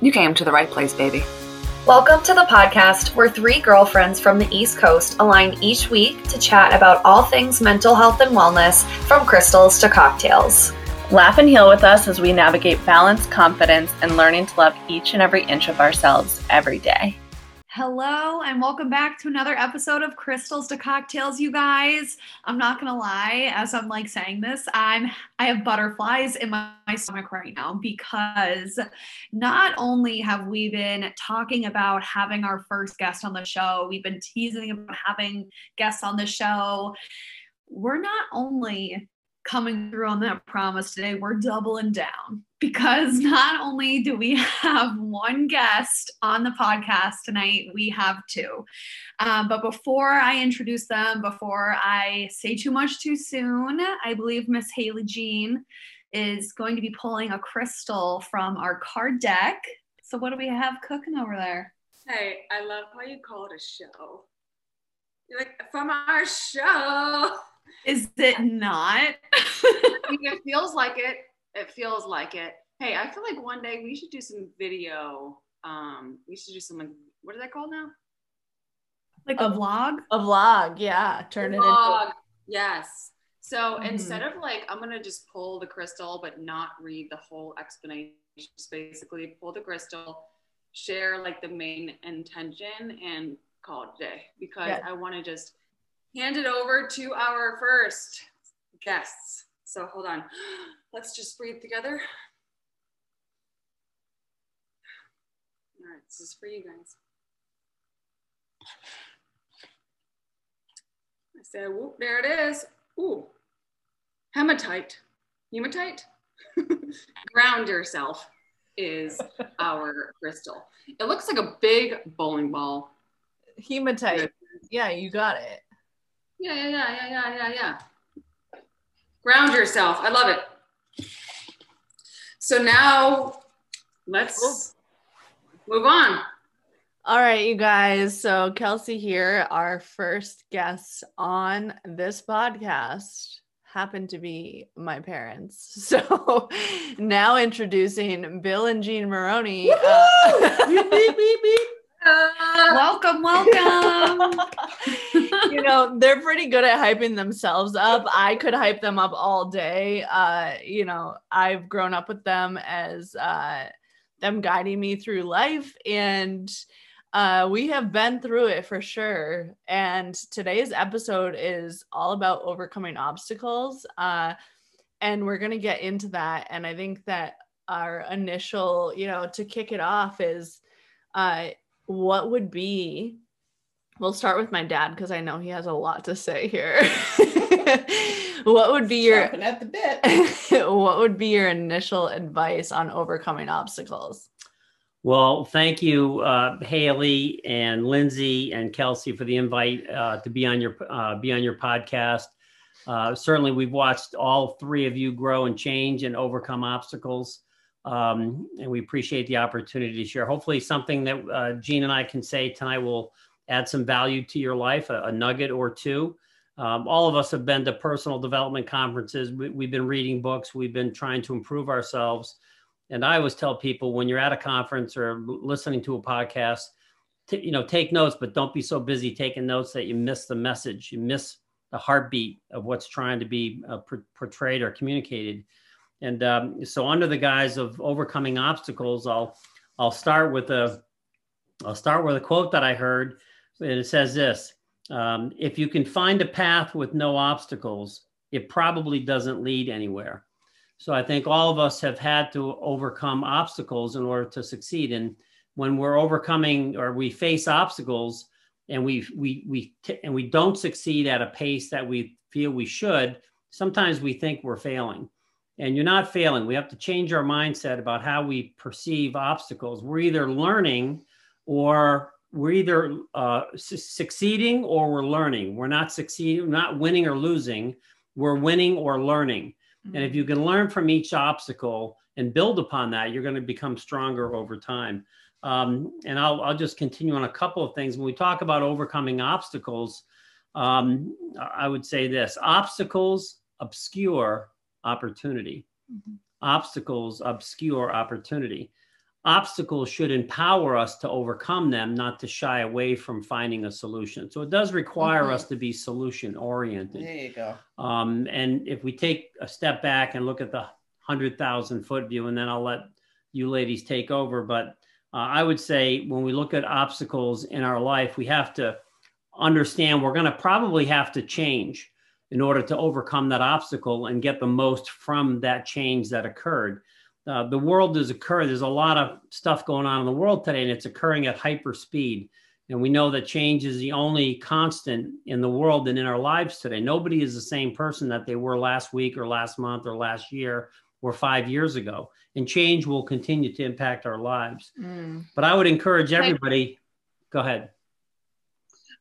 You came to the right place, baby. Welcome to the podcast where three girlfriends from the East Coast align each week to chat about all things mental health and wellness, from crystals to cocktails. Laugh and heal with us as we navigate balance, confidence, and learning to love each and every inch of ourselves every day. Hello and welcome back to another episode of Crystals to Cocktails, you guys. I'm not gonna lie, as I'm like saying this, I'm I have butterflies in my, my stomach right now because not only have we been talking about having our first guest on the show, we've been teasing about having guests on the show. We're not only coming through on that promise today. We're doubling down because not only do we have one guest on the podcast tonight, we have two. Um, but before I introduce them, before I say too much too soon, I believe Miss Haley Jean is going to be pulling a crystal from our card deck. So, what do we have cooking over there? Hey, I love how you call it a show. You're like, from our show. Is it not? I mean, it feels like it. It feels like it. Hey, I feel like one day we should do some video. Um, we should do some like what is that called now? Like a, vlog? A vlog, yeah. Turn it vlog. into yes. So mm-hmm. instead of like I'm gonna just pull the crystal but not read the whole explanation, just basically pull the crystal, share like the main intention and call it a day because yeah. I want to just hand it over to our first guests. So hold on. Let's just breathe together. All right, this is for you guys. I said, whoop, there it is. Ooh, hematite. Hematite? Ground yourself is our crystal. It looks like a big bowling ball. Hematite. Yeah, you got it. Yeah, yeah, yeah, yeah, yeah, yeah, yeah. Ground yourself. I love it. So now let's move on. All right, you guys. So Kelsey here, our first guest on this podcast happened to be my parents. So now introducing Bill and Jean Maroney. Uh, beep, beep, beep, welcome, welcome. you know, they're pretty good at hyping themselves up. I could hype them up all day. Uh, you know, I've grown up with them as uh, them guiding me through life and uh, we have been through it for sure. And today's episode is all about overcoming obstacles. Uh, and we're going to get into that. And I think that our initial, you know, to kick it off is uh, what would be we'll start with my dad because I know he has a lot to say here. what would be your at the bit? what would be your initial advice on overcoming obstacles? Well, thank you, uh, Haley and Lindsay and Kelsey for the invite uh, to be on your uh, be on your podcast. Uh, certainly, we've watched all three of you grow and change and overcome obstacles. Um, and we appreciate the opportunity to share. Hopefully, something that uh, Jean and I can say tonight will add some value to your life, a, a nugget or two. Um, all of us have been to personal development conferences. We, we've been reading books. We've been trying to improve ourselves. And I always tell people when you're at a conference or listening to a podcast, you know, take notes, but don't be so busy taking notes that you miss the message. You miss the heartbeat of what's trying to be uh, portrayed or communicated. And um, so, under the guise of overcoming obstacles, I'll I'll start with a I'll start with a quote that I heard, and it says this: um, "If you can find a path with no obstacles, it probably doesn't lead anywhere." So I think all of us have had to overcome obstacles in order to succeed. And when we're overcoming or we face obstacles and we we we t- and we don't succeed at a pace that we feel we should, sometimes we think we're failing and you're not failing. We have to change our mindset about how we perceive obstacles. We're either learning or we're either uh, su- succeeding or we're learning. We're not succeeding, we're not winning or losing. We're winning or learning. Mm-hmm. And if you can learn from each obstacle and build upon that, you're going to become stronger over time. Um, and I'll, I'll just continue on a couple of things. When we talk about overcoming obstacles, um, I would say this obstacles obscure opportunity. Mm-hmm. Obstacles obscure opportunity. obstacles should empower us to overcome them, not to shy away from finding a solution. So it does require Mhm. us to be solution oriented. There you go. Um, and if we take a step back and look at the 100,000 foot view, and then I'll let you ladies take over. But uh, I would say when we look at obstacles in our life, we have to understand we're going to probably have to change in order to overcome that obstacle and get the most from that change that occurred. Uh, the world is occurring. There's a lot of stuff going on in the world today, and it's occurring at hyper speed. And we know that change is the only constant in the world and in our lives today. Nobody is the same person that they were last week or last month or last year or five years ago. And change will continue to impact our lives. Mm. But I would encourage everybody, go ahead.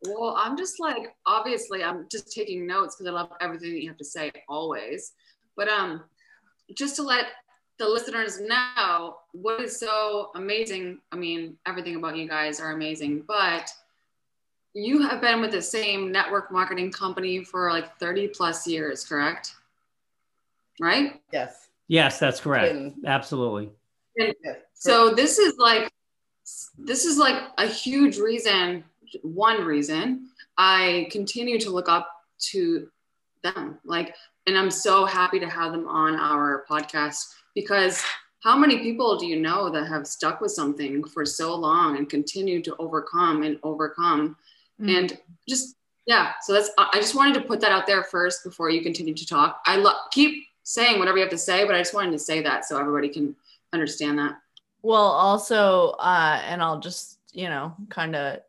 Well, I'm just like obviously I'm just taking notes because I love everything that you have to say always. But um just to let the listeners know what is so amazing. I mean, everything about you guys are amazing, but you have been with the same network marketing company for like 30 plus years, correct? Right? Yes. Yes, that's correct. And- Absolutely. yes. So this is like this is like a huge reason, one reason I continue to look up to them. Like, and I'm so happy to have them on our podcast because how many people do you know that have stuck with something for so long and continue to overcome and overcome Mm. and just yeah so that's i I just wanted to put that out there first before you continue to talk i lo- keep saying whatever you have to say but i just wanted to say that so everybody can understand that Well, also, uh, and I'll just, you know, kind of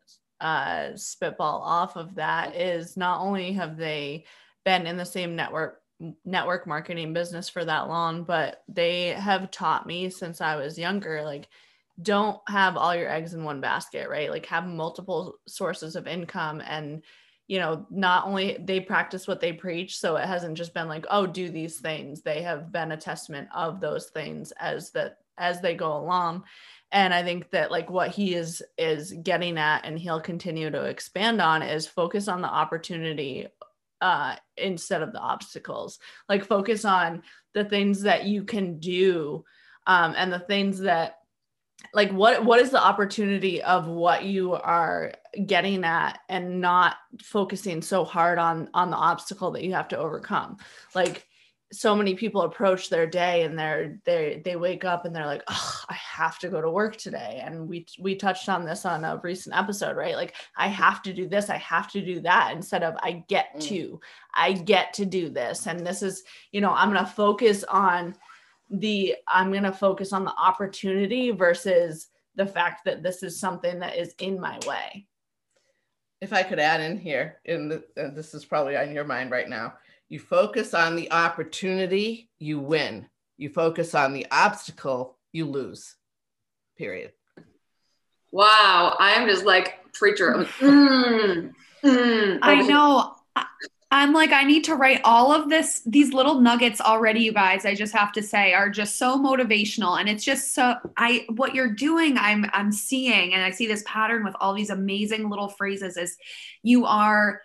uh, spitball off of that is not only have they been in the same network network marketing business for that long, but they have taught me since I was younger, like don't have all your eggs in one basket, right? Like have multiple sources of income and you know, not only they practice what they preach, so it hasn't just been like, oh, do these things. They have been a testament of those things as that as they go along. And I think that like what he is is getting at and he'll continue to expand on is focus on the opportunity uh instead of the obstacles. Like focus on the things that you can do um and the things that like what what is the opportunity of what you are getting at and not focusing so hard on on the obstacle that you have to overcome like so many people approach their day and they're they they wake up and they're like oh i have to go to work today. And we we touched on this on a recent episode right? Like i have to do this i have to do that instead of i get Mm. to i get to do this. And this is you know i'm going to focus on the i'm going to focus on the opportunity versus the fact that this is something that is in my way. If I could add in here, and, the, this is probably on your mind right now, you focus on the opportunity, you win. You focus on the obstacle, you lose. Period. Wow, I am just like preacher. I'm like, mm, mm, I know. I'm like, I need to write all of this, these little nuggets already, you guys, I just have to say are just so motivational. And it's just so I what you're doing, I'm I'm seeing, and I see this pattern with all these amazing little phrases is you are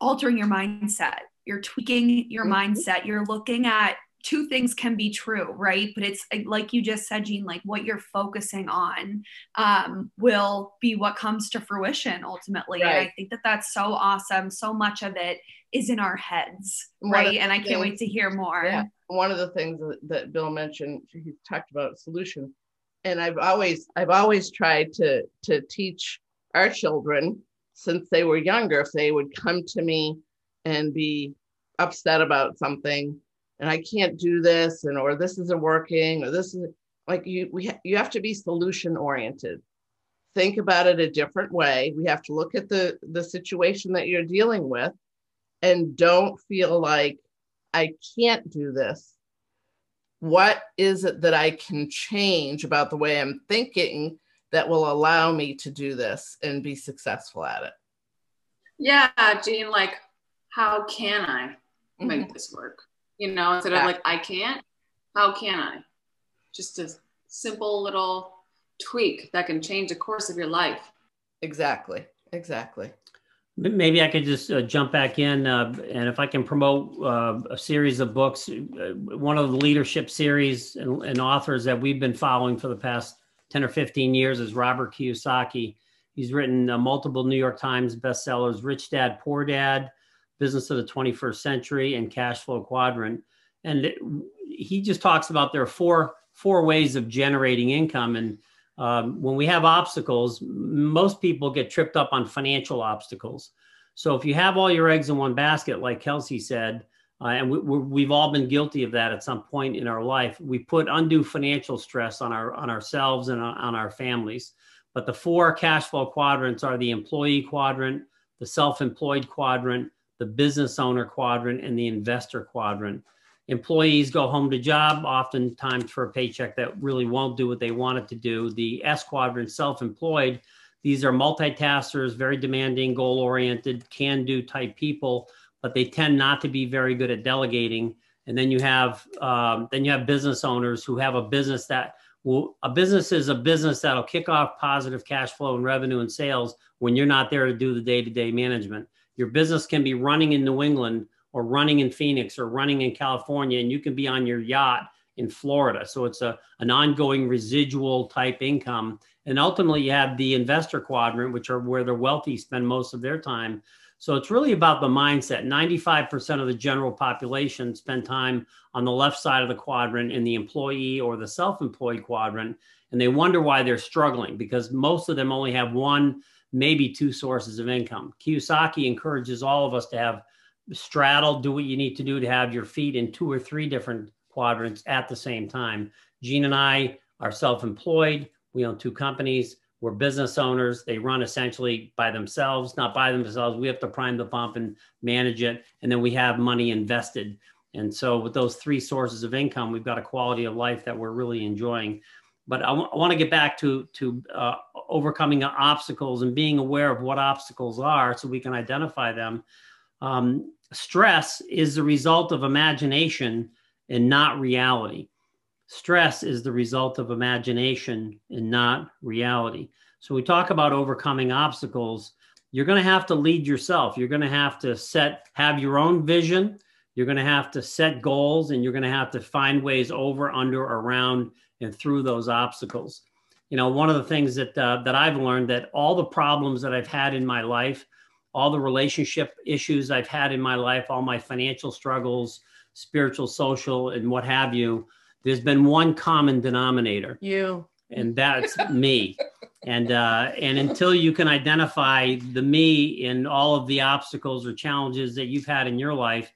altering your mindset, you're tweaking your Mhm. mindset, you're looking at two things can be true, right? But it's like you just said, Jean, like what you're focusing on um, will be what comes to fruition ultimately. And I think that that's so awesome. So much of it is in our heads, right? And I can't wait to hear more. Yeah. One of the things that, that Bill mentioned, he talked about solution. And I've always, I've always tried to to teach our children since they were younger, if they would come to me and be upset about something and I can't do this and or this isn't working or this is like you we ha- you have to be solution oriented. Think about it a different way. We have to look at the the situation that you're dealing with and don't feel like I can't do this. What is it that I can change about the way I'm thinking that will allow me to do this and be successful at it? Yeah, Jean, like, how can I make Mhm. this work? You know, instead of like, I can't, how can I? Just a simple little tweak that can change the course of your life. Exactly. Exactly. Maybe I could just uh, jump back in, uh, and if I can promote uh, a series of books, uh, one of the leadership series and, and authors that we've been following for the past 10 or 15 years is Robert Kiyosaki. He's written uh, multiple New York Times bestsellers, Rich Dad, Poor Dad, Business of the 21st Century, and Cash Flow Quadrant. And he just talks about there are four four ways of generating income. And um, when we have obstacles, most people get tripped up on financial obstacles. So if you have all your eggs in one basket, like Kelsey said, uh, and we, have all been guilty of that at some point in our life. We put undue financial stress on our on ourselves and on our families. But the four cash flow quadrants are the employee quadrant, the self-employed quadrant, the business owner quadrant, and the investor quadrant. Employees go home to job, oftentimes for a paycheck that really won't do what they want it to do. The S quadrant, self-employed, these are multitaskers, very demanding, goal-oriented, can-do type people but they tend not to be very good at delegating. And then you have um, then you have business owners who have a business that will a business is a business that'll kick off positive cash flow and revenue and sales when you're not there to do the day-to-day management. Your business can be running in New England or running in Phoenix or running in California, and you can be on your yacht in Florida. So it's a an ongoing residual type income. And ultimately, you have the investor quadrant, which are where the wealthy spend most of their time. So it's really about the mindset. 95% of the general population spend time on the left side of the quadrant in the employee or the self employed quadrant. And they wonder why they're struggling because most of them only have one, maybe two sources of income. Kiyosaki encourages all of us to have straddle, do what you need to do to have your feet in two or three different quadrants at the same time. Jean and I are self employed. We own two companies we're business owners. They run essentially by themselves, not by themselves. We have to prime the pump and manage it. And then we have money invested. And so, with those three sources of income, we've got a quality of life that we're really enjoying. But I, w- I want to get back to, to uh, overcoming obstacles and being aware of what obstacles are so we can identify them. Um, stress is the result of imagination and not reality. Stress is the result of imagination and not reality. So we talk about overcoming obstacles. You're going to have to lead yourself. You're going to have to set, have your own vision. You're going to have to set goals and you're going to have to find ways over, under, around, and through those obstacles. You know, one of the things that uh, that I've learned that all the problems that I've had in my life, all the relationship issues I've had in my life, all my financial struggles, spiritual, social, and what have you, there's been one common denominator. You. And that's me. And uh, and until you can identify the me in all of the obstacles or challenges that you've had in your life,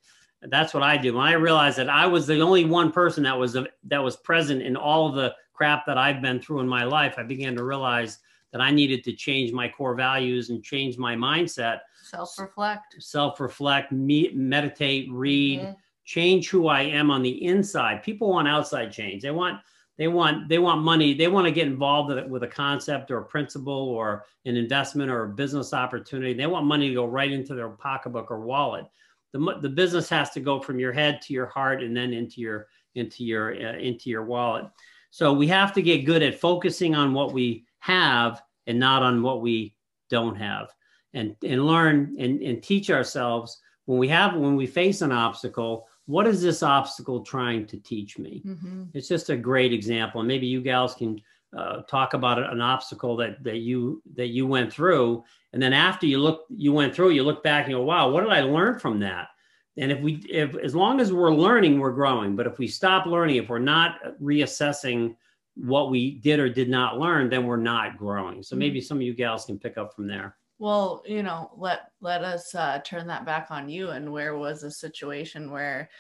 that's what I do. When I realized that I was the only one person that was that was present in all of the crap that I've been through in my life, I began to realize that I needed to change my core values and change my mindset. Self reflect. Self reflect, me- meditate, read, mm-hmm change who I am on the inside. People want outside change. They want they want they want money. They want to get involved with a concept or a principle or an investment or a business opportunity. They want money to go right into their pocketbook or wallet. The, the business has to go from your head to your heart and then into your into your uh, into your wallet. So we have to get good at focusing on what we have and not on what we don't have, and and learn and, and teach ourselves when we have when we face an obstacle what is this obstacle trying to teach me? Mm-hmm. It's just a great example. And maybe you gals can uh, talk about an obstacle that that you that you went through, and then after you look you went through, you look back and go, "Wow, what did I learn from that?" And if we if as long as we're learning, we're growing. But if we stop learning, if we're not reassessing what we did or did not learn, then we're not growing. So maybe mm-hmm. some of you gals can pick up from there. Well, you know, let let us uh, turn that back on you. And where was a situation where,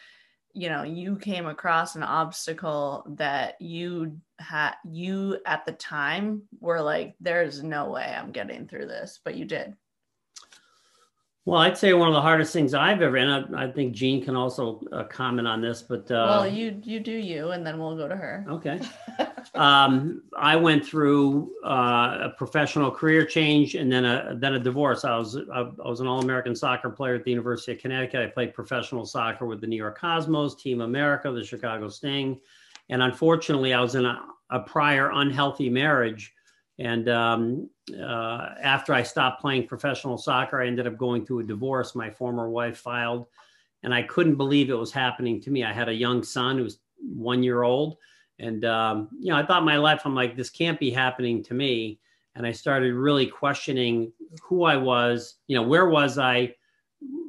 you know, you came across an obstacle that you you at the time were like, "There's no way I'm getting through this," but you did. Well, I'd say one of the hardest things I've ever, and I, I think Jean can also uh, comment on this, but uh, well, you you do you, and then we'll go to her. Okay. um, I went through uh, a professional career change and then a then a divorce. I was I, I was an All American soccer player at the University of Connecticut. I played professional soccer with the New York Cosmos, Team America, the Chicago Sting, and unfortunately, I was in a, a prior unhealthy marriage and um, uh, after I stopped playing professional soccer, I ended up going through a divorce. My former wife filed, and I couldn't believe it was happening to me. I had a young son who was one year old, And um, you know, I thought my life, I'm like, this can't be happening to me. And I started really questioning who I was. You know, where was I?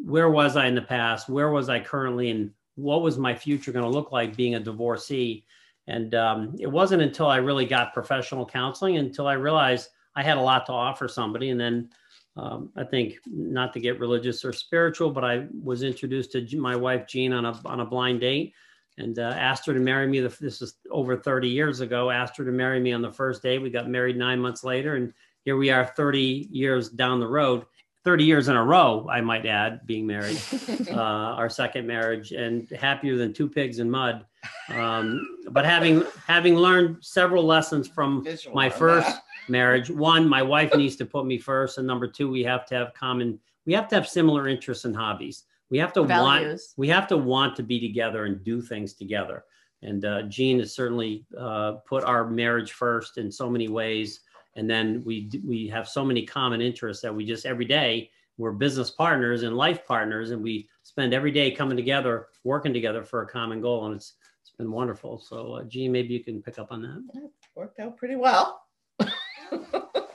Where was I in the past? Where was I currently? And what was my future going to look like being a divorcee? And um, it wasn't until I really got professional counseling until I realized I had a lot to offer somebody. And then um, I think not to get religious or spiritual, but I was introduced to my wife Jean on a on a blind date, and uh, asked her to marry me. This is over 30 years ago. Asked her to marry me on the first date. We got married nine months later, and here we are 30 years down the road. 30 years in a row, I might add, being married, uh, our second marriage, and happier than two pigs in mud. Um, but having having learned several lessons from Visual my first that. marriage, one, my wife needs to put me first, and number two, we have to have common, we have to have similar interests and hobbies. We have to want, we have to want to be together and do things together. And uh, Jean has certainly uh, put our marriage first in so many ways and then we we have so many common interests that we just every day we're business partners and life partners and we spend every day coming together working together for a common goal and it's it's been wonderful so uh, Jean maybe you can pick up on that Worked out pretty well.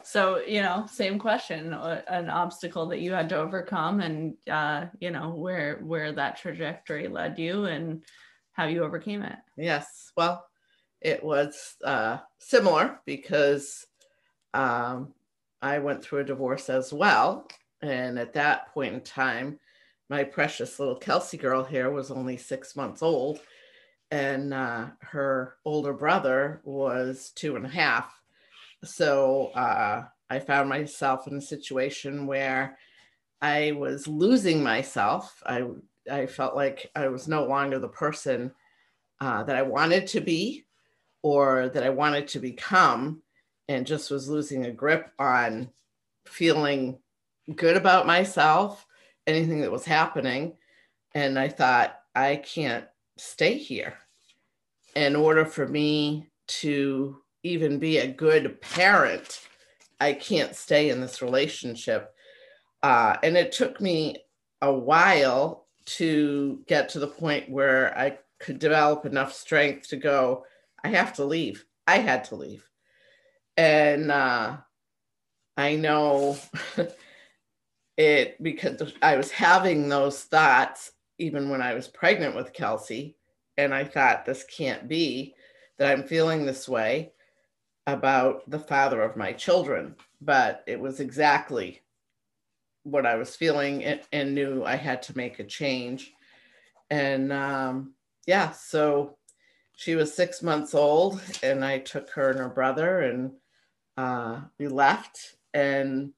So, you know, same question, uh, an obstacle that you had to overcome and uh, you know, where where that trajectory led you and how you overcame it. Yes. Well, it was uh, similar because um, I went through a divorce as well. And at that point in time, my precious little Kelsey girl here was only six months old. And uh, her older brother was two and a half. So uh, I found myself in a situation where I was losing myself. I, I felt like I was no longer the person uh, that I wanted to be or that I wanted to become, and just was losing a grip on feeling good about myself, anything that was happening. And I thought, I can't stay here. In order for me to even be a good parent, I can't stay in this relationship. Uh, and it took me a while to get to the point where I could develop enough strength to go, I have to leave. I had to leave. And uh, I know it because I was having those thoughts even when I was pregnant with Kelsey. And I thought, this can't be that I'm feeling this way about the father of my children. But it was exactly what I was feeling and, and knew I had to make a change. And um, yeah, so she was six months old, and I took her and her brother, and uh, we left. And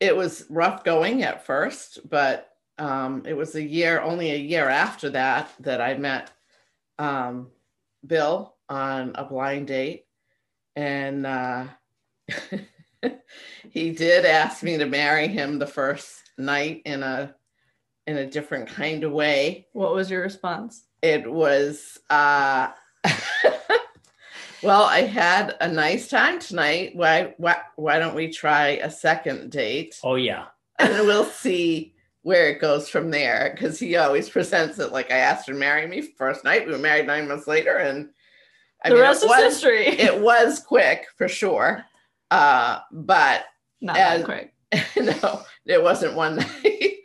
it was rough going at first, but um, it was a year, only a year after that, that I met um, Bill on a blind date. And uh, he did ask me to marry him the first night in a in a different kind of way. What was your response? It was uh well, I had a nice time tonight. Why why why don't we try a second date? oh yeah and we'll see where it goes from there because he always presents it like I asked her to marry me first night. We were married nine months later, and I the mean, rest it is was, history. It was quick for sure, uh, but Not as- that quick. no, it wasn't one night.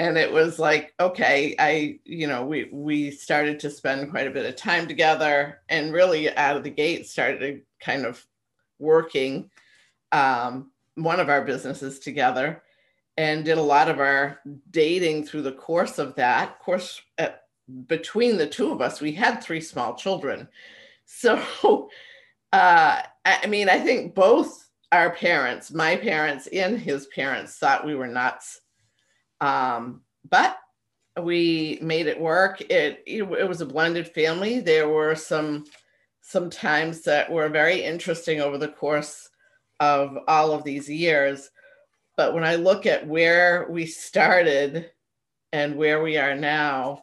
And it was like, okay, I, you know, we we started to spend quite a bit of time together, and really out of the gate started kind of working um, one of our businesses together, and did a lot of our dating through the course of that. Of course, between the two of us, we had three small children, so. Uh, I mean, I think both our parents, my parents and his parents, thought we were nuts. Um, but we made it work. It, it it was a blended family. There were some some times that were very interesting over the course of all of these years. But when I look at where we started and where we are now,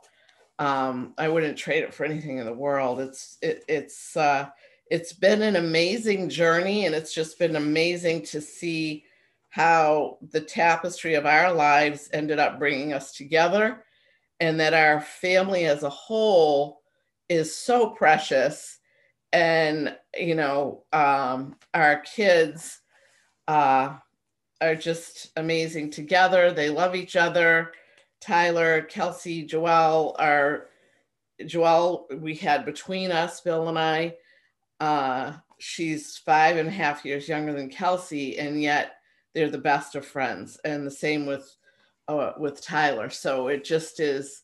um, I wouldn't trade it for anything in the world. It's it, it's uh, it's been an amazing journey and it's just been amazing to see how the tapestry of our lives ended up bringing us together and that our family as a whole is so precious. And you know um, our kids uh, are just amazing together. They love each other. Tyler kelsey joelle are joelle we had between us bill and i uh, she's five and a half years younger than kelsey and yet they're the best of friends and the same with uh, with tyler so it just is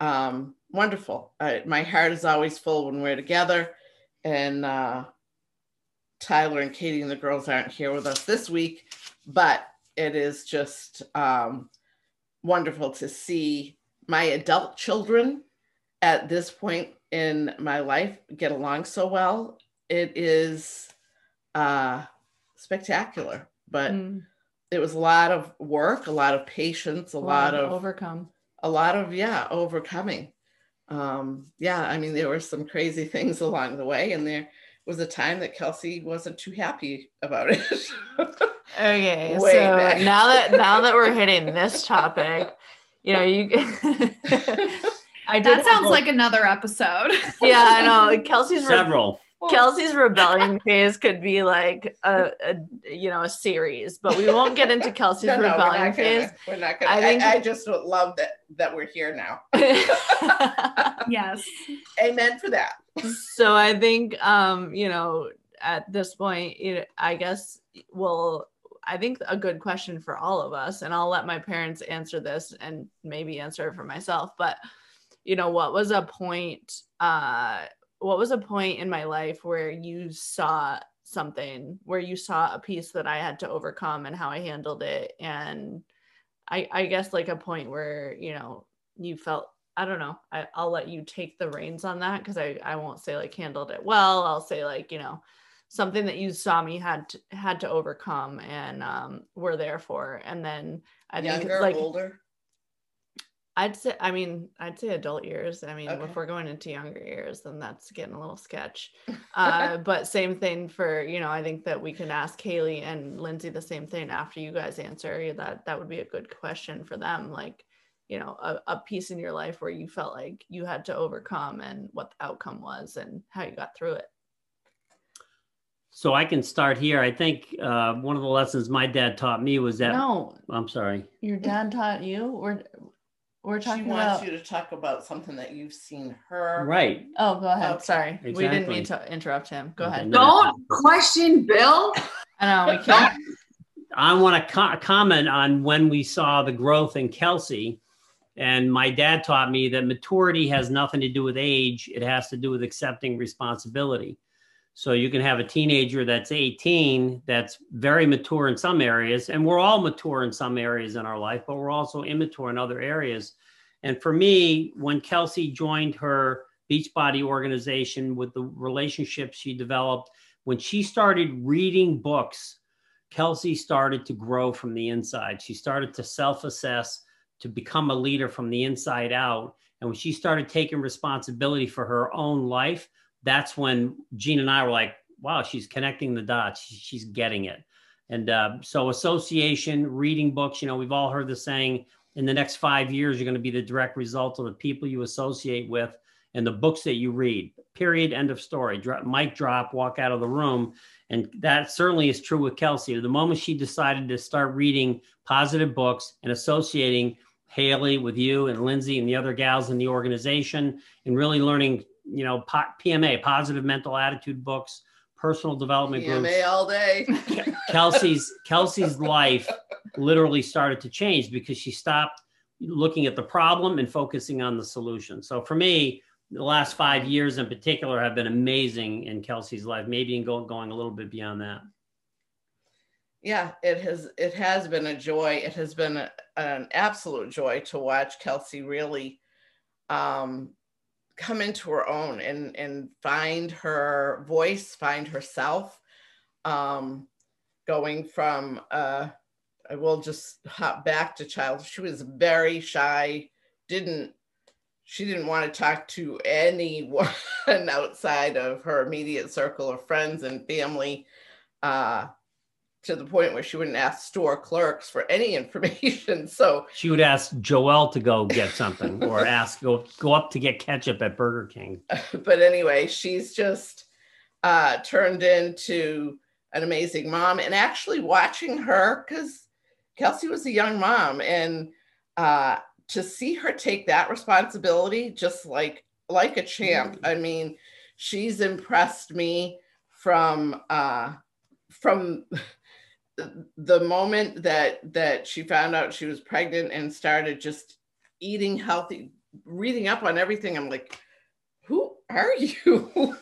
um, wonderful I, my heart is always full when we're together and uh, Tyler and Katie and the girls aren't here with us this week, but it is just um, wonderful to see my adult children at this point in my life get along so well. It is uh, spectacular, but Mm. It was a lot of work, a lot of patience, a lot of overcome. a lot of yeah overcoming um yeah i mean there were some crazy things along the way and there was a time that kelsey wasn't too happy about it Okay, Way so back. now that now that we're hitting this topic, you know, you I did That sounds have- like another episode. yeah, I know. Kelsey's re- Several. Kelsey's rebellion phase could be like a, a you know a series, but we won't get into Kelsey's No, no, we're rebellion not phase. gonna, we're not gonna I I, think- I, just love that that we're here now yes. amen for that so I think um you know at this point you know, I guess well I think a good question for all of us and I'll let my parents answer this and maybe answer it for myself but you know what was a point uh what was a point in my life where you saw something where you saw a piece that I had to overcome and how I handled it? And I I guess like a point where you know you felt I don't know I, I'll let you take the reins on that because I I won't say like handled it well. I'll say like you know something that you saw me had to, had to overcome and um were there for. And then I think younger like older I'd say, I mean, I'd say adult years. I mean, Okay. if we're going into younger years, then that's getting a little sketch. Uh, but same thing for, you know, I think that we can ask Haley and Lindsay the same thing after you guys answer. That that would be a good question for them. Like, you know, a, a piece in your life where you felt like you had to overcome and what the outcome was and how you got through it. So I can start here. I think uh, one of the lessons my dad taught me was that. No, I'm sorry. your dad taught you. We're we're she talking wants about. you to talk about something that you've seen her Right. Oh, go ahead. Okay. Sorry, we didn't mean to interrupt him. Go ahead. Don't question Bill. I know we can't. I want to co- comment on when we saw the growth in Kelsey. And my dad taught me that maturity has nothing to do with age, it has to do with accepting responsibility. So you can have a teenager that's 18 that's very mature in some areas, and we're all mature in some areas in our life, but we're also immature in other areas. And for me, when Kelsey joined her Beachbody organization with the relationships she developed, when she started reading books, Kelsey started to grow from the inside. She started to self assess, to become a leader from the inside out. And when she started taking responsibility for her own life, that's when Jean and I were like, wow, she's connecting the dots. She's getting it. And uh, so, association, reading books, you know, we've all heard the saying in the next five years, you're going to be the direct result of the people you associate with and the books that you read. Period. End of story. Drop, mic drop, walk out of the room. And that certainly is true with Kelsey. The moment she decided to start reading positive books and associating Haley with you and Lindsay and the other gals in the organization and really learning, you know, po- PMA, positive mental attitude books, personal development groups. PMA all day Kelsey's Kelsey's life literally started to change because she stopped looking at the problem and focusing on the solution. So for me, the last five years in particular have been amazing in Kelsey's life, maybe in go, going a little bit beyond that. yeah it has it has been a joy it has been a, an absolute joy to watch kelsey really um come into her own and and find her voice find herself um going from uh i will just hop back to child she was very shy didn't she didn't want to talk to anyone outside of her immediate circle of friends and family uh to the point where she wouldn't ask store clerks for any information. So, She would ask Joelle to go get something or ask go go up to get ketchup at Burger King. but anyway, she's just uh, turned into an amazing mom. And actually watching her, because Kelsey was a young mom, and uh, to see her take that responsibility, just like like a champ. Mm-hmm. I mean, she's impressed me from uh, from the moment that that she found out she was pregnant and started just eating healthy, reading up on everything. I'm like, who are you?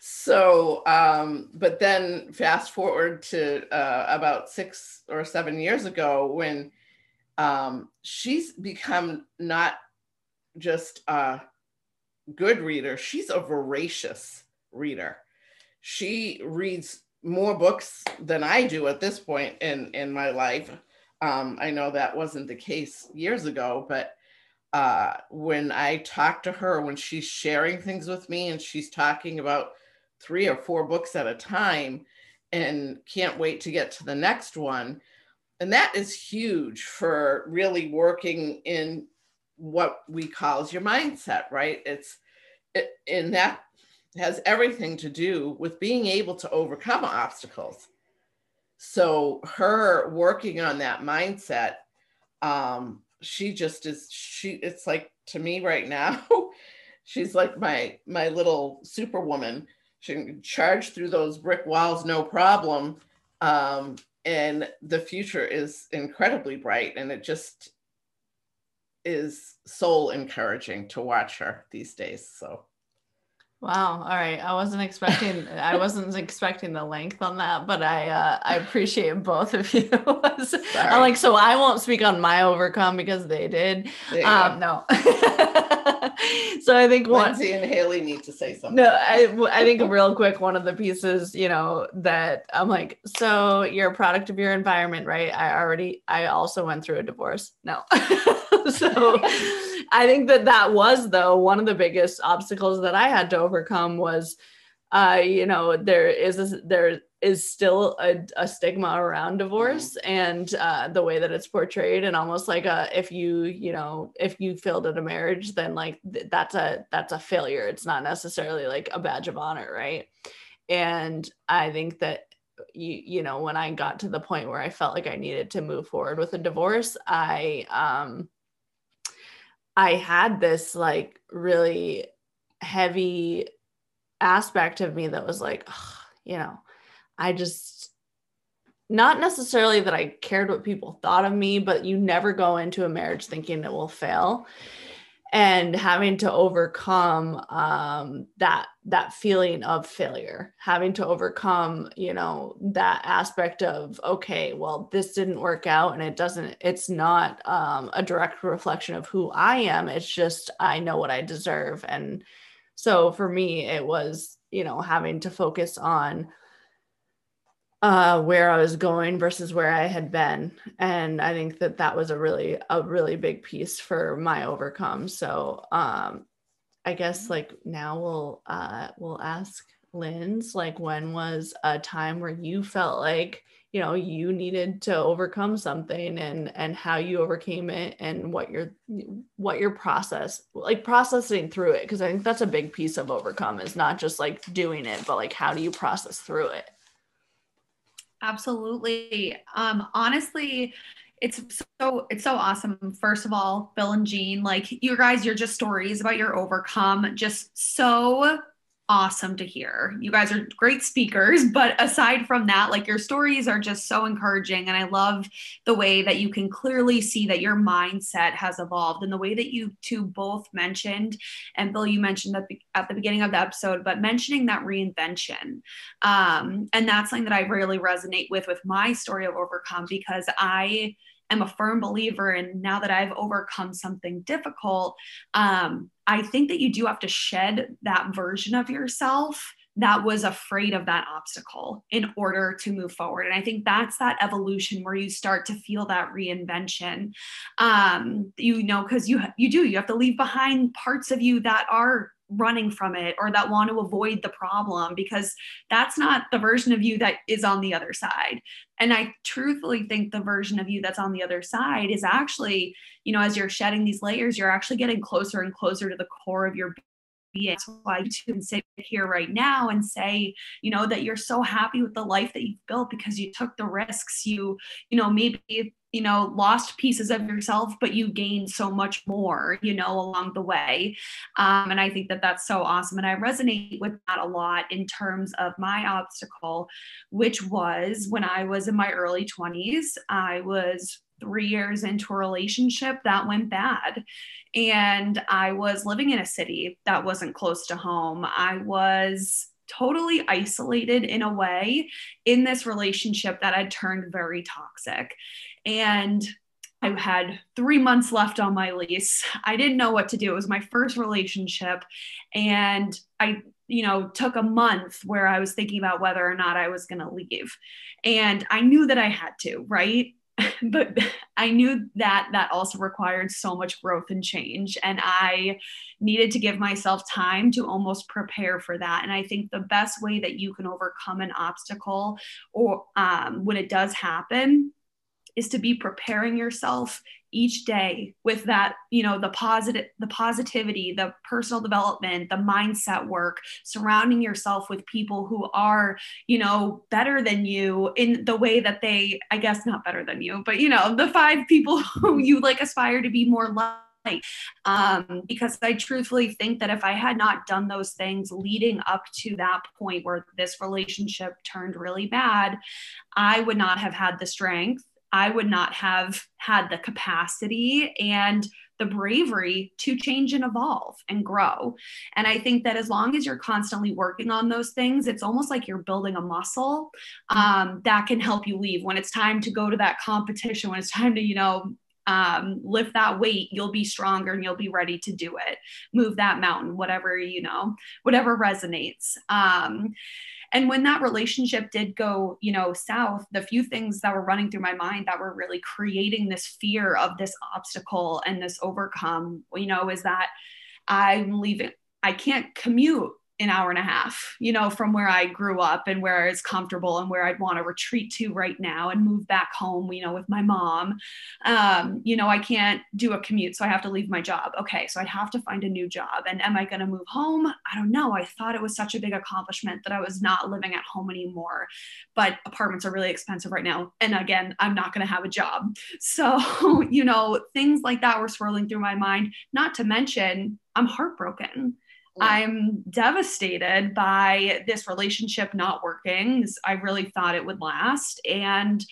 so, um, but then fast forward to uh, about six or seven years ago when um, she's become not just a good reader, she's a voracious reader. She reads more books than I do at this point in, in my life. Um, I know that wasn't the case years ago, but uh, when I talk to her, when she's sharing things with me and she's talking about three or four books at a time and can't wait to get to the next one. And that is huge for really working in what we call your mindset, right? It's it, that has everything to do with being able to overcome obstacles. So her working on that mindset um, she just is she it's like to me right now she's like my my little superwoman. She can charge through those brick walls no problem. Um, and the future is incredibly bright and it just is soul encouraging to watch her these days so Wow. All right. I wasn't expecting I wasn't expecting the length on that, but I uh I appreciate both of you. I'm like, so I won't speak on my overcome because they did. Um no. so I think one Lindsay and Haley need to say something. No, I I think real quick, one of the pieces, you know, that I'm like, so you're a product of your environment, right? I already I also went through a divorce. No. so I think that that was though one of the biggest obstacles that I had to overcome was, uh, you know, there is a, there is still a, a stigma around divorce mm-hmm. and uh, the way that it's portrayed, and almost like a if you you know if you failed at a marriage, then like th- that's a that's a failure. It's not necessarily like a badge of honor, right? And I think that you you know when i got to the point where i felt like i needed to move forward with a divorce i um I had this like really heavy aspect of me that was like, ugh, you know, I just not necessarily that I cared what people thought of me, but you never go into a marriage thinking it will fail and having to overcome um, that that feeling of failure having to overcome you know that aspect of okay well this didn't work out and it doesn't it's not um, a direct reflection of who i am. It's just i know what i deserve. And so for me it was you know having to focus on uh, where I was going versus where I had been. And I think that that was a really, a really big piece for my overcome. So um, I guess like now we'll, uh, we'll ask Linz, like when was a time where you felt like, you know, you needed to overcome something and, and how you overcame it and what your, what your process, like processing through it. Cause I think that's a big piece of overcome is not just like doing it, but like, how do you process through it? Absolutely. Um, honestly, it's so it's so awesome. First of all, Bill and Jean, like you guys, you're just stories about your overcome, just so awesome to hear. You guys are great speakers, but aside from that, like your stories are just so encouraging. And I love the way that you can clearly see that your mindset has evolved and the way that you two both mentioned. And Bill, you mentioned that at the beginning of the episode, but mentioning that reinvention. Um, and that's something that I really resonate with with my story of overcome because I am a firm believer and now that I've overcome something difficult, um, I think that you do have to shed that version of yourself that was afraid of that obstacle in order to move forward. And I think that's that evolution where you start to feel that reinvention. Um, you know, because you you do you have to leave behind parts of you that are running from it or that want to avoid the problem because that's not the version of you that is on the other side. And I truthfully think the version of you that's on the other side is actually, you know, as you're shedding these layers, you're actually getting closer and closer to the core of your being. That's why you can sit here right now and say, you know, that you're so happy with the life that you've built because you took the risks. You, you know, maybe you know lost pieces of yourself but you gained so much more you know along the way um, and i think that that's so awesome and i resonate with that a lot in terms of my obstacle which was when i was in my early 20s i was three years into a relationship that went bad. And I was living in a city that wasn't close to home. I was totally isolated in a way in this relationship that had turned very toxic. And I had three months left on my lease. I didn't know what to do. It was my first relationship. And I, you know, took a month where I was thinking about whether or not I was going to leave. And I knew that I had to, right? but I knew that that also required so much growth and change. And I needed to give myself time to almost prepare for that. And I think the best way that you can overcome an obstacle or um, when it does happen is to be preparing yourself each day with that you know the positive the positivity the personal development the mindset work surrounding yourself with people who are you know better than you in the way that they i guess not better than you but you know the five people who you like aspire to be more like. Um, because I truthfully think that if I had not done those things leading up to that point where this relationship turned really bad, I would not have had the strength I would not have had the capacity and the bravery to change and evolve and grow. And I think that as long as you're constantly working on those things, it's almost like you're building a muscle um, that can help you leave when it's time to go to that competition, when it's time to, you know, um, lift that weight, you'll be stronger and you'll be ready to do it. Move that mountain, whatever, you know, whatever resonates. Um, and when that relationship did go you know south the few things that were running through my mind that were really creating this fear of this obstacle and this overcome you know is that i'm leaving i can't commute an hour and a half, you know, from where I grew up and where it's comfortable and where I'd want to retreat to right now and move back home, you know, with my mom. Um, you know, I can't do a commute, so I have to leave my job. Okay, so I'd have to find a new job. And am I going to move home? I don't know. I thought it was such a big accomplishment that I was not living at home anymore. But apartments are really expensive right now. And again, I'm not going to have a job. So, you know, things like that were swirling through my mind, not to mention, I'm heartbroken I'm devastated by this relationship not working. I really thought it would last. And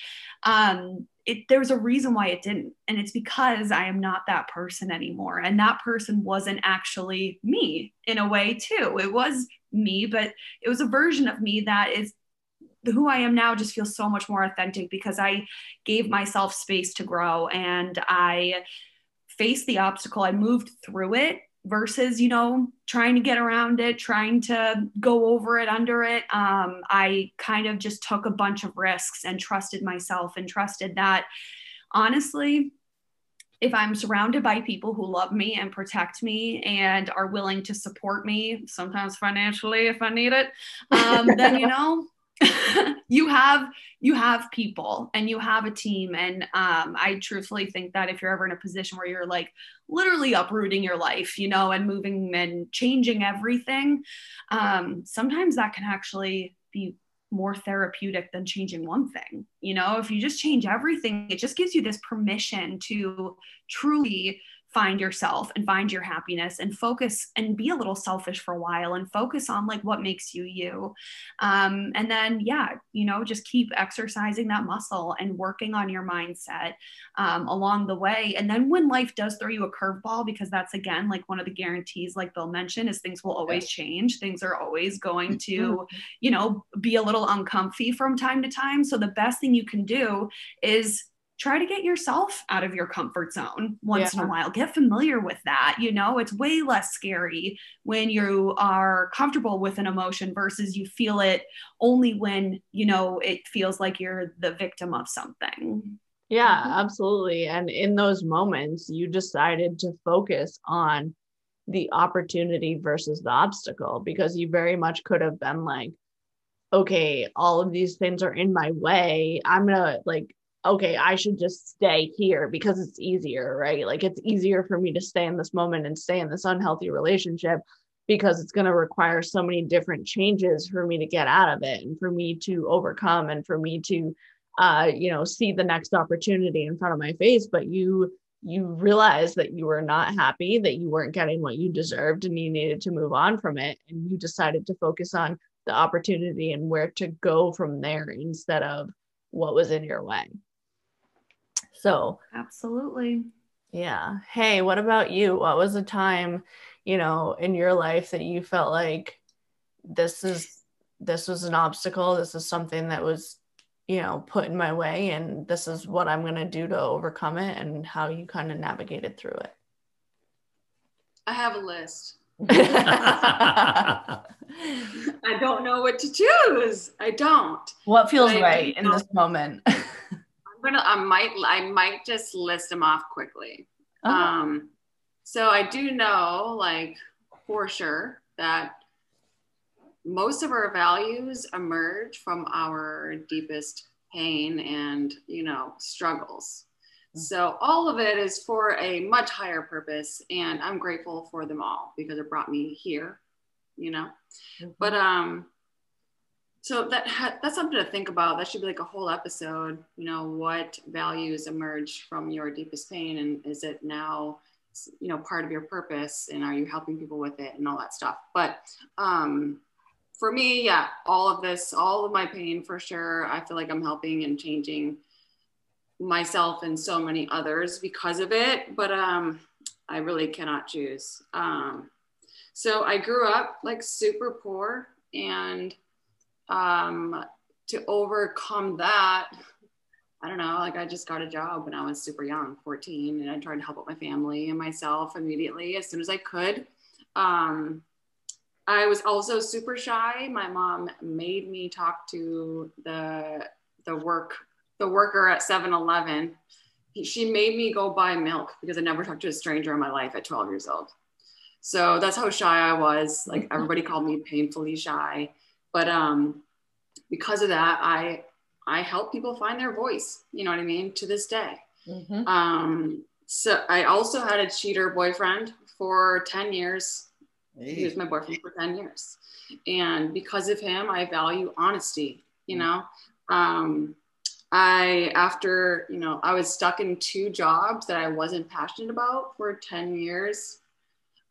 um, it, there's a reason why it didn't. And it's because I am not that person anymore. And that person wasn't actually me in a way, too. It was me, but it was a version of me that is who I am now just feels so much more authentic because I gave myself space to grow and I faced the obstacle. I moved through it versus you know trying to get around it trying to go over it under it. Um, i kind of just took a bunch of risks and trusted myself and trusted that honestly if i'm surrounded by people who love me and protect me and are willing to support me sometimes financially if i need it um, then you know you have you have people and you have a team. And um, i truthfully think that if you're ever in a position where you're like literally uprooting your life you know and moving and changing everything um, sometimes that can actually be more therapeutic than changing one thing. You know if you just change everything it just gives you this permission to truly find yourself and find your happiness and focus and be a little selfish for a while and focus on like what makes you you. Um, and then yeah you know just keep exercising that muscle and working on your mindset um, along the way. And then when life does throw you a curveball because that's again like one of the guarantees like bill mentioned is things will always change. Things are always going to mm-hmm. you know be a little uncomfy from time to time. So the best thing you can do is try to get yourself out of your comfort zone once yeah. in a while. Get familiar with that. You know, it's way less scary when you are comfortable with an emotion versus you feel it only when, you know, it feels like you're the victim of something. Yeah, mm-hmm. absolutely. And in those moments, you decided to focus on the opportunity versus the obstacle because you very much could have been like, okay, all of these things are in my way. I'm going to like okay, I should just stay here because it's easier, right? Like it's easier for me to stay in this moment and stay in this unhealthy relationship because it's going to require so many different changes for me to get out of it and for me to overcome and for me to uh, you know see the next opportunity in front of my face. But you you realized that you were not happy that you weren't getting what you deserved and you needed to move on from it. And you decided to focus on the opportunity and where to go from there instead of what was in your way so Absolutely. yeah. Hey, what about you? What was a time, you know, in your life that you felt like this is this was an obstacle, this is something that was, you know, put in my way and this is what I'm going to do to overcome it and how you kind of navigated through it. I have a list. I don't know what to choose. I don't. what feels I right in don't- this moment? Gonna. I might. I might just list them off quickly. Um, so I do know, like, for sure, that most of our values emerge from our deepest pain and, you know, struggles. So all of it is for a much higher purpose, and I'm grateful for them all because it brought me here, you know. But um, so that ha- that's something to think about. That should be like a whole episode. You know, what values emerge from your deepest pain, and is it now, you know, part of your purpose, and are you helping people with it, and all that stuff. But um, for me, yeah, all of this, all of my pain, for sure. I feel like I'm helping and changing myself and so many others because of it. But um, I really cannot choose. Um, so I grew up like super poor and um, to overcome that, I don't know, like I just got a job when I was super young, 14, and I tried to help out my family and myself immediately as soon as I could. Um, I was also super shy. My mom made me talk to the the work the worker at 7-Eleven. She made me go buy milk because I never talked to a stranger in my life at 12 years old. So that's how shy I was. Like everybody called me painfully shy but um, because of that i i help people find their voice you know what i mean to this day. Mhm. um, so i also had a cheater boyfriend for 10 years. He was my boyfriend for 10 years. And because of him i value honesty you know? Um, i after you know i was stuck in two jobs that i wasn't passionate about for 10 years.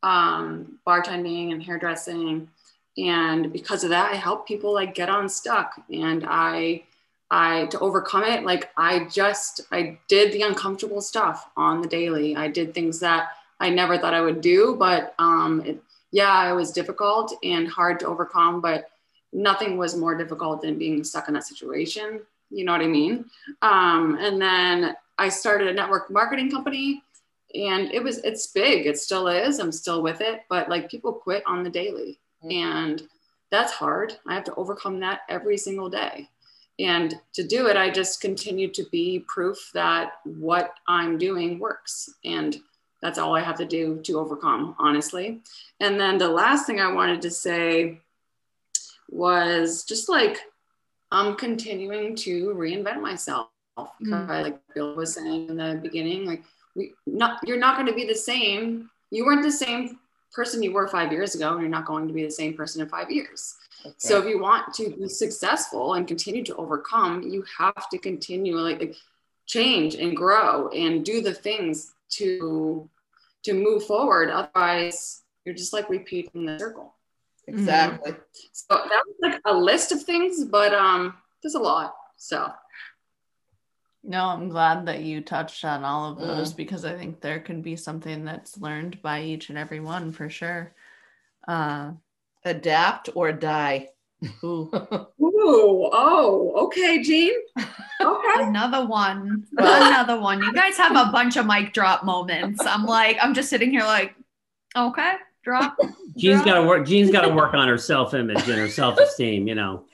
Um, bartending and hairdressing and because of that i help people like get unstuck and i i to overcome it like i just i did the uncomfortable stuff on the daily. I did things that i never thought i would do but um it, yeah it was difficult and hard to overcome but nothing was more difficult than being stuck in that situation. You know what i mean? Um and then i started a network marketing company and it was it's big. It still is. I'm still with it. But like people quit on the daily Mm-hmm. and that's hard. I have to overcome that every single day. And to do it i just continue to be proof that what i'm doing works. And that's all i have to do to overcome honestly. And then the last thing i wanted to say was just like i'm continuing to reinvent myself. Mm-hmm. Because like bill was saying in the beginning like we not you're not going to be the same. You weren't the same person you were five years ago and you're not going to be the same person in five years. So if you want to be successful and continue to overcome you have to continue like, like change and grow and do the things to to move forward. Otherwise you're just like repeating the circle. Exactly. so that was like a list of things but um there's a lot. So No, I'm glad that you touched on all of Mm. those because I think there can be something that's learned by each and every one for sure. Uh, Adapt or die. ooh. Ooh, oh okay Jean okay Another one. Another one. You guys have a bunch of mic drop moments. I'm like, I'm just sitting here like, okay, drop. Jean's drop. got to work. Jean's got to work on her self-image and her self-esteem. You know.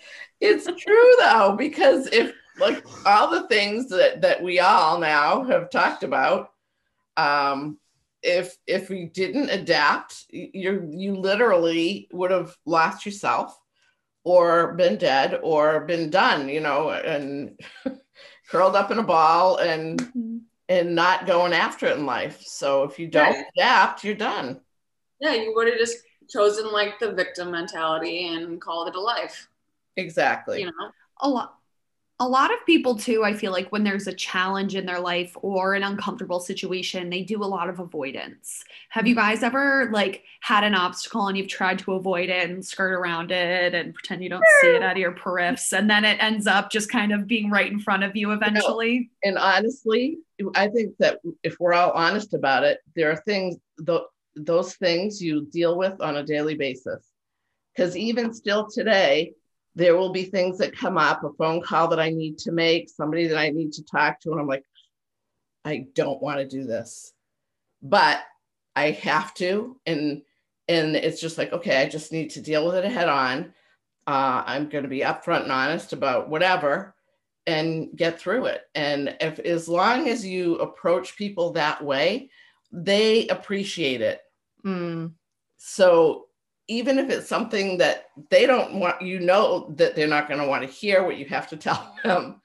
It's true though, because if like all the things that that we all now have talked about, um, if if we didn't adapt, y- you you literally would have lost yourself, or been dead, or been done, you know, and curled up in a ball and Mhm. and not going after it in life. So if you don't Right. adapt, you're done. yeah you would have just chosen like the victim mentality and called it a life. Exactly. You know, a lot a lot of people too i feel like when there's a challenge in their life or an uncomfortable situation they do a lot of avoidance. Have you mm-hmm. guys ever like had an obstacle and you've tried to avoid it and skirt around it and pretend you don't see it out of your periffs and then it ends up just kind of being right in front of you eventually? and honestly i think that if we're all honest about it there are things th- those things you deal with on a daily basis. Because even still today there will be things that come up, a phone call that I need to make, somebody that I need to talk to, and I'm like, I don't want to do this, but I have to, and and it's just like, okay, I just need to deal with it head on. Uh, I'm going to be upfront and honest about whatever, and get through it. And if as long as you approach people that way, they appreciate it. Mm. So even if it's something that they don't want, you know that they're not going to want to hear what you have to tell them,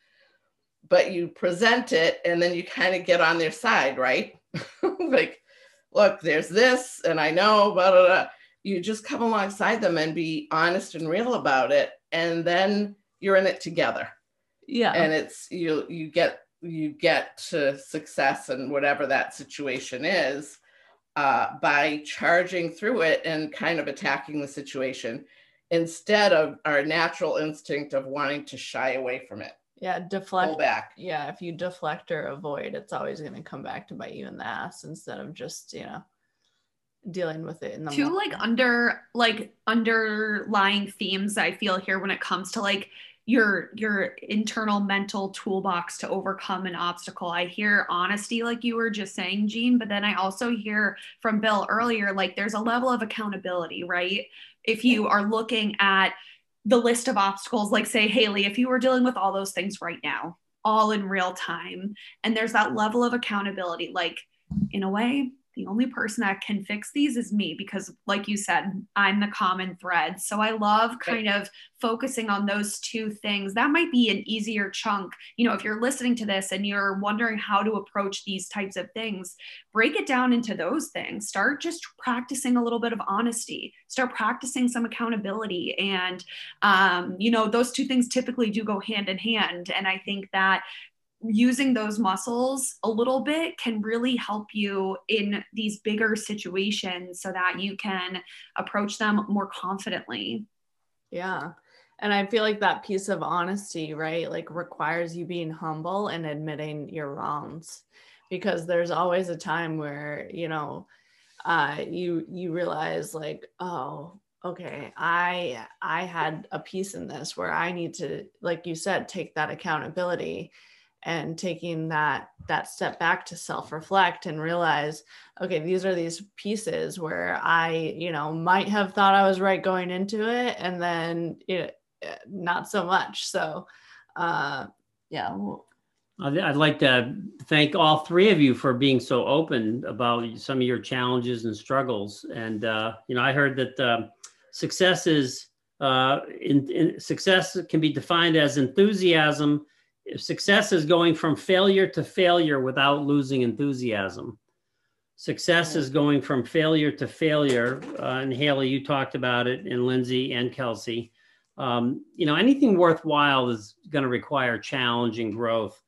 but you present it and then you kind of get on their side, right? like, look, there's this, and I know, blah, blah, blah. You just come alongside them and be honest and real about it, and then you're in it together. Yeah. And it's you you get you get to success and whatever that situation is uh, by charging through it and kind of attacking the situation instead of our natural instinct of wanting to shy away from it. Yeah, deflect. Pull back. Yeah, if you deflect or avoid, it's always going to come back to bite you in the ass instead of just, you know, dealing with it in the two moment. like under like underlying themes i feel here when it comes to like your your internal mental toolbox to overcome an obstacle. I hear honesty like you were just saying Jean, but then I also hear from Bill earlier like there's a level of accountability, right? If you are looking at the list of obstacles like say Haley, if you were dealing with all those things right now, all in real time and there's that level of accountability like in a way the only person that can fix these is me because like you said i'm the common thread. So i love kind of focusing on those two things. That might be an easier chunk. You know if you're listening to this and you're wondering how to approach these types of things break it down into those things. Start just practicing a little bit of honesty. Start practicing some accountability. And um, you know those two things typically do go hand in hand. And i think that using those muscles a little bit can really help you in these bigger situations so that you can approach them more confidently. Yeah. And I feel like that piece of honesty, right, like requires you being humble and admitting your wrongs because there's always a time where, you know, uh, you you realize like, oh, okay, I I had a piece in this where I need to, like you said, take that accountability and taking that that step back to self-reflect and realize okay these are these pieces where i you know might have thought i was right going into it and then it, eh, not so much so uh yeah I'd like to thank all three of you for being so open about some of your challenges and struggles. And uh, you know, I heard that uh, success is uh, in, in, success can be defined as enthusiasm success is going from failure to failure without losing enthusiasm. Success is going from failure to failure. Uh, and Haley, you talked about it, and Lindsay and Kelsey. Um, you know, anything worthwhile is going to require challenge and growth.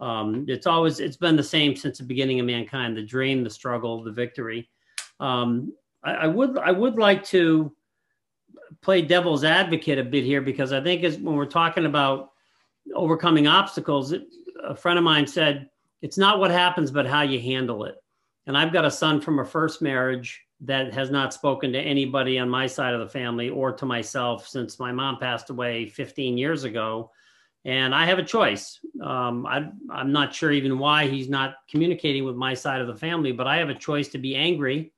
Um, it's always it's been the same since the beginning of mankind: the dream, the struggle, the victory. Um, I, I would I would like to play devil's advocate a bit here because I think as when we're talking about overcoming obstacles, a friend of mine said, it's not what happens, but how you handle it. And I've got a son from a first marriage that has not spoken to anybody on my side of the family or to myself since my mom passed away 15 years ago. And I have a choice. Um, I, I'm not sure even why he's not communicating with my side of the family, but I have a choice to be angry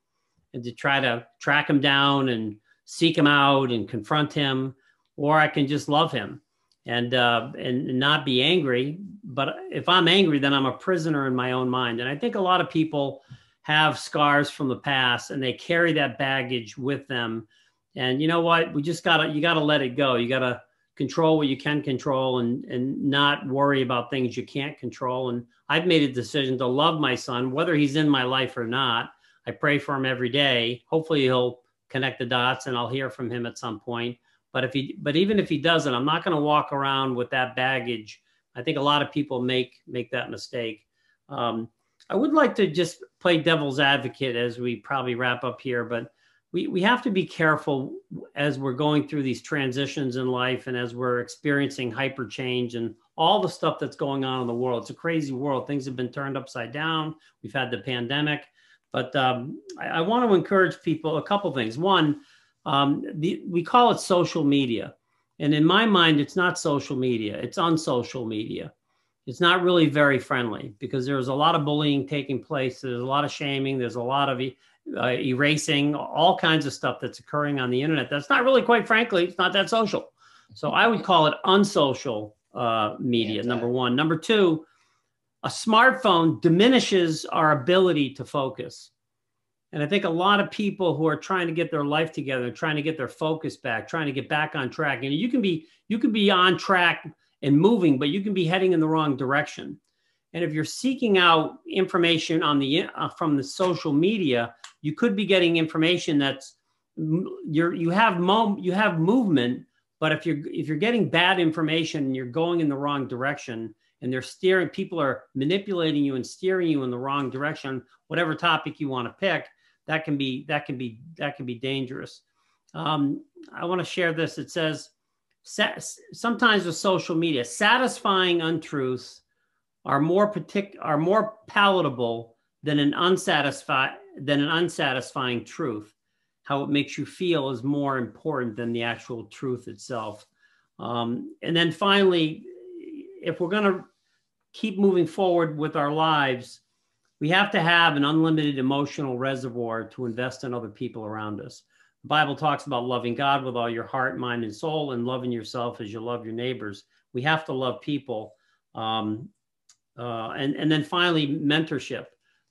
and to try to track him down and seek him out and confront him, or I can just love him and uh, and not be angry. But if I'm angry, then I'm a prisoner in my own mind. And I think a lot of people have scars from the past, and they carry that baggage with them. And you know what? We just gotta you gotta let it go. You gotta control what you can control, and and not worry about things you can't control. And I've made a decision to love my son, whether he's in my life or not. I pray for him every day. Hopefully, he'll connect the dots, and I'll hear from him at some point. But if he, but even if he doesn't, I'm not going to walk around with that baggage. I think a lot of people make make that mistake. Um, I would like to just play devil's advocate as we probably wrap up here, but we, we have to be careful as we're going through these transitions in life and as we're experiencing hyper change and all the stuff that's going on in the world. It's a crazy world. Things have been turned upside down. We've had the pandemic. But um, I, I, want to encourage people a couple things. One, um, the, we call it social media. And in my mind, it's not social media, it's on social media. It's not really very friendly because there's a lot of bullying taking place. There's a lot of shaming. There's a lot of uh, erasing, all kinds of stuff that's occurring on the internet. That's not really, quite frankly, it's not that social. So I would call it unsocial uh, media, number one. Number two, a smartphone diminishes our ability to focus. And I think a lot of people who are trying to get their life together, trying to get their focus back, trying to get back on track. And you can be you can be on track and moving, but you can be heading in the wrong direction. And if you're seeking out information on the uh, from the social media, you could be getting information that's you're you have mom you have movement, but if you're if you're getting bad information and you're going in the wrong direction, and they're steering people are manipulating you and steering you in the wrong direction, whatever topic you want to pick, that can be that can be that can be dangerous. Um, I want to share this. It says sometimes with social media, satisfying untruths are more partic- are more palatable than an unsatisfied than an unsatisfying truth. How it makes you feel is more important than the actual truth itself. Um, and then finally, if we're going to keep moving forward with our lives, we have to have an unlimited emotional reservoir to invest in other people around us. The Bible talks about loving God with all your heart, mind, and soul, and loving yourself as you love your neighbors. We have to love people. Um, uh, and, and then finally, mentorship.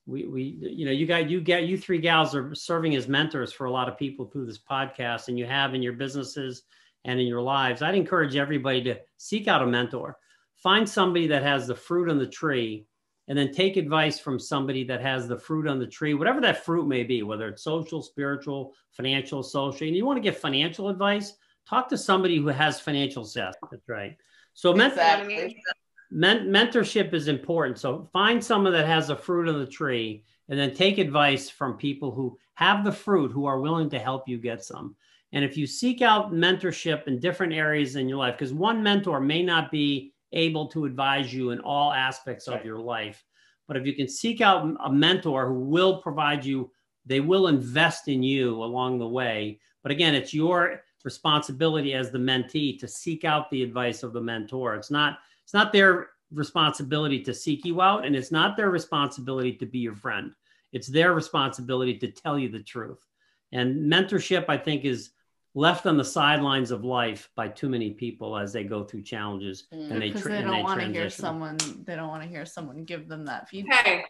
We, we, you know, you got, you get, you three gals are serving as mentors for a lot of people through this podcast, and you have in your businesses and in your lives. I'd encourage everybody to seek out a mentor. Find somebody that has the fruit on the tree and then take advice from somebody that has the fruit on the tree, whatever that fruit may be, whether it's social, spiritual, financial, social. And you want to get financial advice, talk to somebody who has financial success. That's right. So exactly. men- mentorship is important. So find someone that has a fruit on the tree and then take advice from people who have the fruit, who are willing to help you get some. And if you seek out mentorship in different areas in your life, because one mentor may not be able to advise you in all aspects of your life. But if you can seek out a mentor who will provide you, they will invest in you along the way. But again, it's your responsibility as the mentee to seek out the advice of the mentor. It's not it's not their responsibility to seek you out and it's not their responsibility to be your friend. It's their responsibility to tell you the truth. And mentorship I think is left on the sidelines of life by too many people as they go through challenges mm. and they, tra- they don't want to hear someone they don't want to hear someone give them that feedback. Hey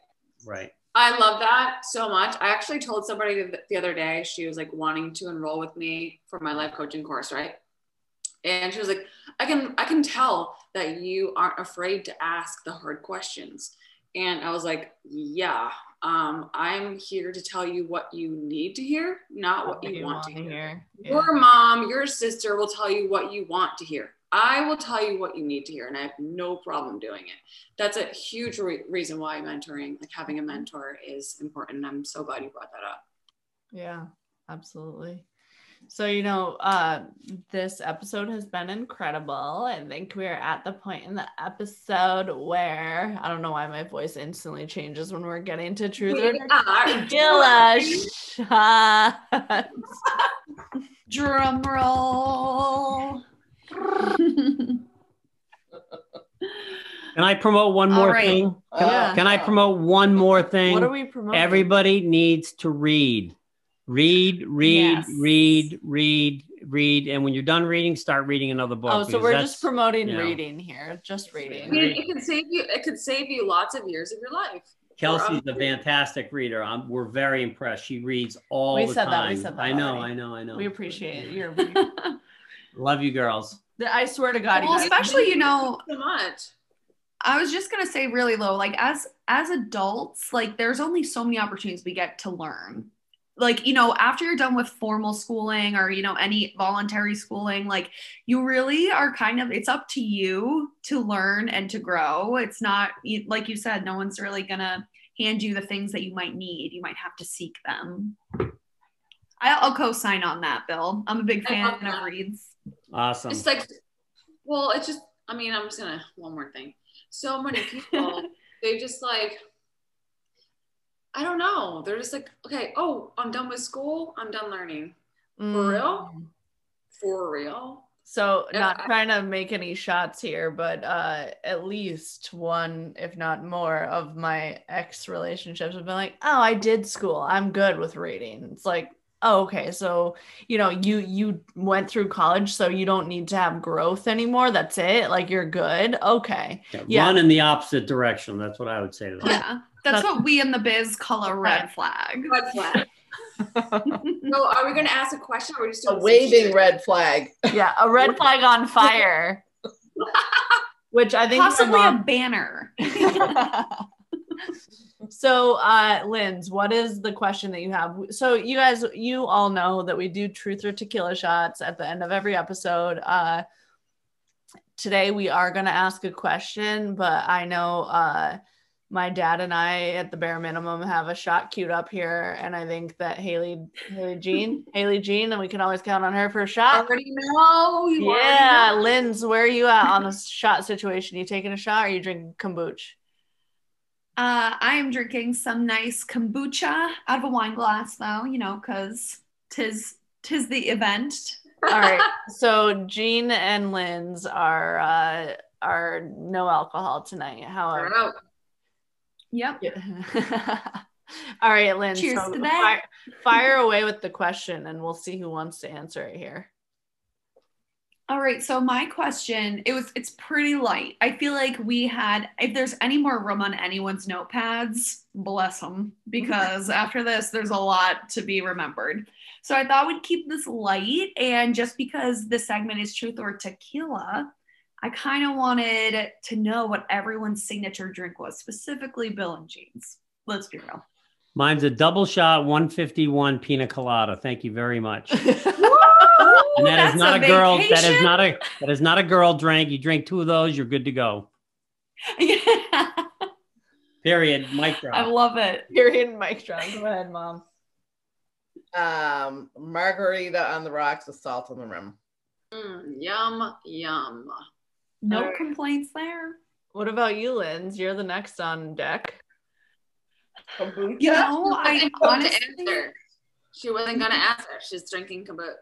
right. I love that so much. I actually told somebody the other day she was like wanting to enroll with me for my life coaching course right? And she was like i can i can tell that you aren't afraid to ask the hard questions. And i was like yeah um, I'm here to tell you what you need to hear, not what, you, you, want, want to hear. hear. Yeah. Your mom, your sister will tell you what you want to hear. I will tell you what you need to hear, and I have no problem doing it. That's a huge re- reason why mentoring, like having a mentor, is important. I'm so glad you brought that up. Yeah, absolutely. So, you know, uh, this episode has been incredible. I think we're at the point in the episode where I don't know why my voice instantly changes when we're getting to truth we or shot. Drum roll. Can I promote one more right. thing? Can, uh, can I promote one more thing? What are we promoting? Everybody needs to read. Read, read, yes. read, read, read. And when you're done reading, start reading another book. Oh, so we're just promoting you know, reading here. Just reading. I mean, it can save you, it could save you lots of years of your life. Kelsey's a fantastic reader. I'm, we're very impressed. She reads all we the said time. That, we said that I know, already. I know, I know. We appreciate it. You're love you girls. I swear to God. Well, especially, you know, so much. I was just gonna say really low, like as as adults, like there's only so many opportunities we get to learn like you know after you're done with formal schooling or you know any voluntary schooling like you really are kind of it's up to you to learn and to grow. It's not like you said no one's really gonna hand you the things that you might need. You might have to seek them. I'll co-sign on that bill. I'm a big fan of that. reads. Awesome. It's like well it's just i mean i'm just gonna one more thing. So many people they just like I don't know. They're just like, okay, oh, I'm done with school. I'm done learning. For mm. real? For real? So not I, trying to make any shots here, but uh, at least one, if not more, of my ex relationships have been like, "Oh, I did school. I'm good with reading." It's like, oh, okay, so you know, you you went through college, so you don't need to have growth anymore. That's it. Like you're good. Okay. Yeah, yeah. Run in the opposite direction. That's what I would say to that. Yeah. That's what we in the biz call a red flag. Red flag. so are we going to ask a question or are we just a waving red flag? Yeah, a red flag on fire. Which I think possibly mom- a banner. so uh Linz, what is the question that you have? So you guys you all know that we do truth or tequila shots at the end of every episode. Uh today we are going to ask a question, but I know uh my dad and I, at the bare minimum, have a shot queued up here, and I think that Haley, Haley Jean, Haley Jean, and we can always count on her for a shot. Already know. You yeah, know. Linz, where are you at on the shot situation? You taking a shot, or are you drinking kombucha? Uh, I am drinking some nice kombucha out of a wine glass, though. You know, because tis tis the event. All right. so Jean and Linz are uh, are no alcohol tonight. However. Yep. Yeah. All right, Lynn. Cheers so to that. Fire, fire away with the question and we'll see who wants to answer it here. All right, so my question, it was it's pretty light. I feel like we had if there's any more room on anyone's notepads, bless them because after this there's a lot to be remembered. So I thought we'd keep this light and just because the segment is truth or tequila, I kind of wanted to know what everyone's signature drink was, specifically Bill and Jean's. Let's be real. Mine's a double shot 151 pina colada. Thank you very much. and that is not a, a girl. That is not a that is not a girl drink. You drink two of those, you're good to go. Yeah. Period. Mic drop. I love it. Period. Mic drop. Go ahead, mom. Um, margarita on the rocks with salt on the rim. Mm, yum, yum. No right. complaints there. What about you, Linz? You're the next on deck. You know, I honestly, she wasn't gonna answer. She's drinking kombucha.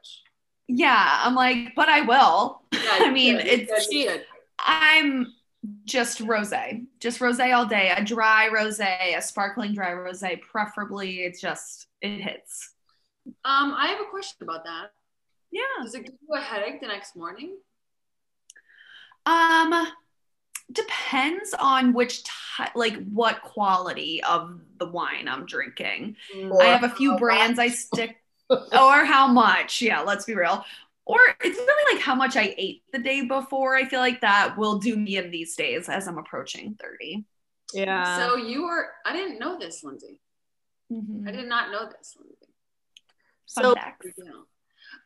Yeah, I'm like, but I will. Yeah, I mean, good. it's she, I'm just rosé, just rosé all day. A dry rosé, a sparkling dry rosé, preferably. It's just it hits. Um, I have a question about that. Yeah. Does it give you a headache the next morning? Um, depends on which type, like what quality of the wine I'm drinking. Or I have a few brands I stick, or how much. Yeah, let's be real. Or it's really like how much I ate the day before. I feel like that will do me in these days as I'm approaching 30. Yeah. So you were, I didn't know this, Lindsay. Mm-hmm. I did not know this, Lindsay. So,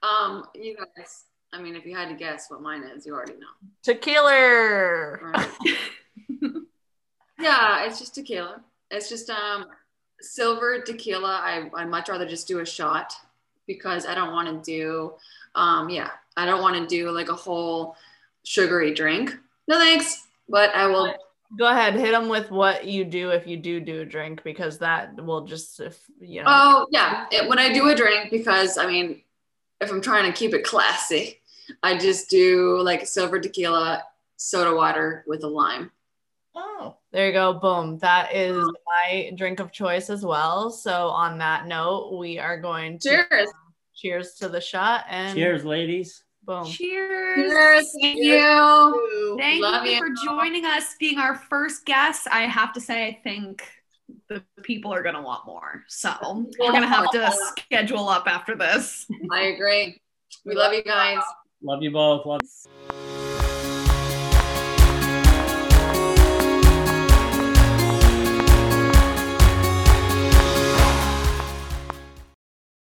um, you guys, I mean, if you had to guess what mine is, you already know. Tequila. Right. yeah, it's just tequila. It's just um silver tequila. I I much rather just do a shot because I don't want to do um yeah, I don't want to do like a whole sugary drink. No thanks, but I will go ahead hit them with what you do if you do do a drink because that will just if you know oh yeah it, when i do a drink because i mean if i'm trying to keep it classy I just do like silver tequila, soda water with a lime. Oh, there you go. Boom. That is my drink of choice as well. So on that note, we are going to cheers. cheers to the shot and cheers, ladies. Boom. Cheers. Cheers. Thank you. Thank Love you, you for joining us, being our first guest. I have to say, I think the people are going to want more. So we're going to have to schedule up after this. I agree. We love you guys. Love you both. Love.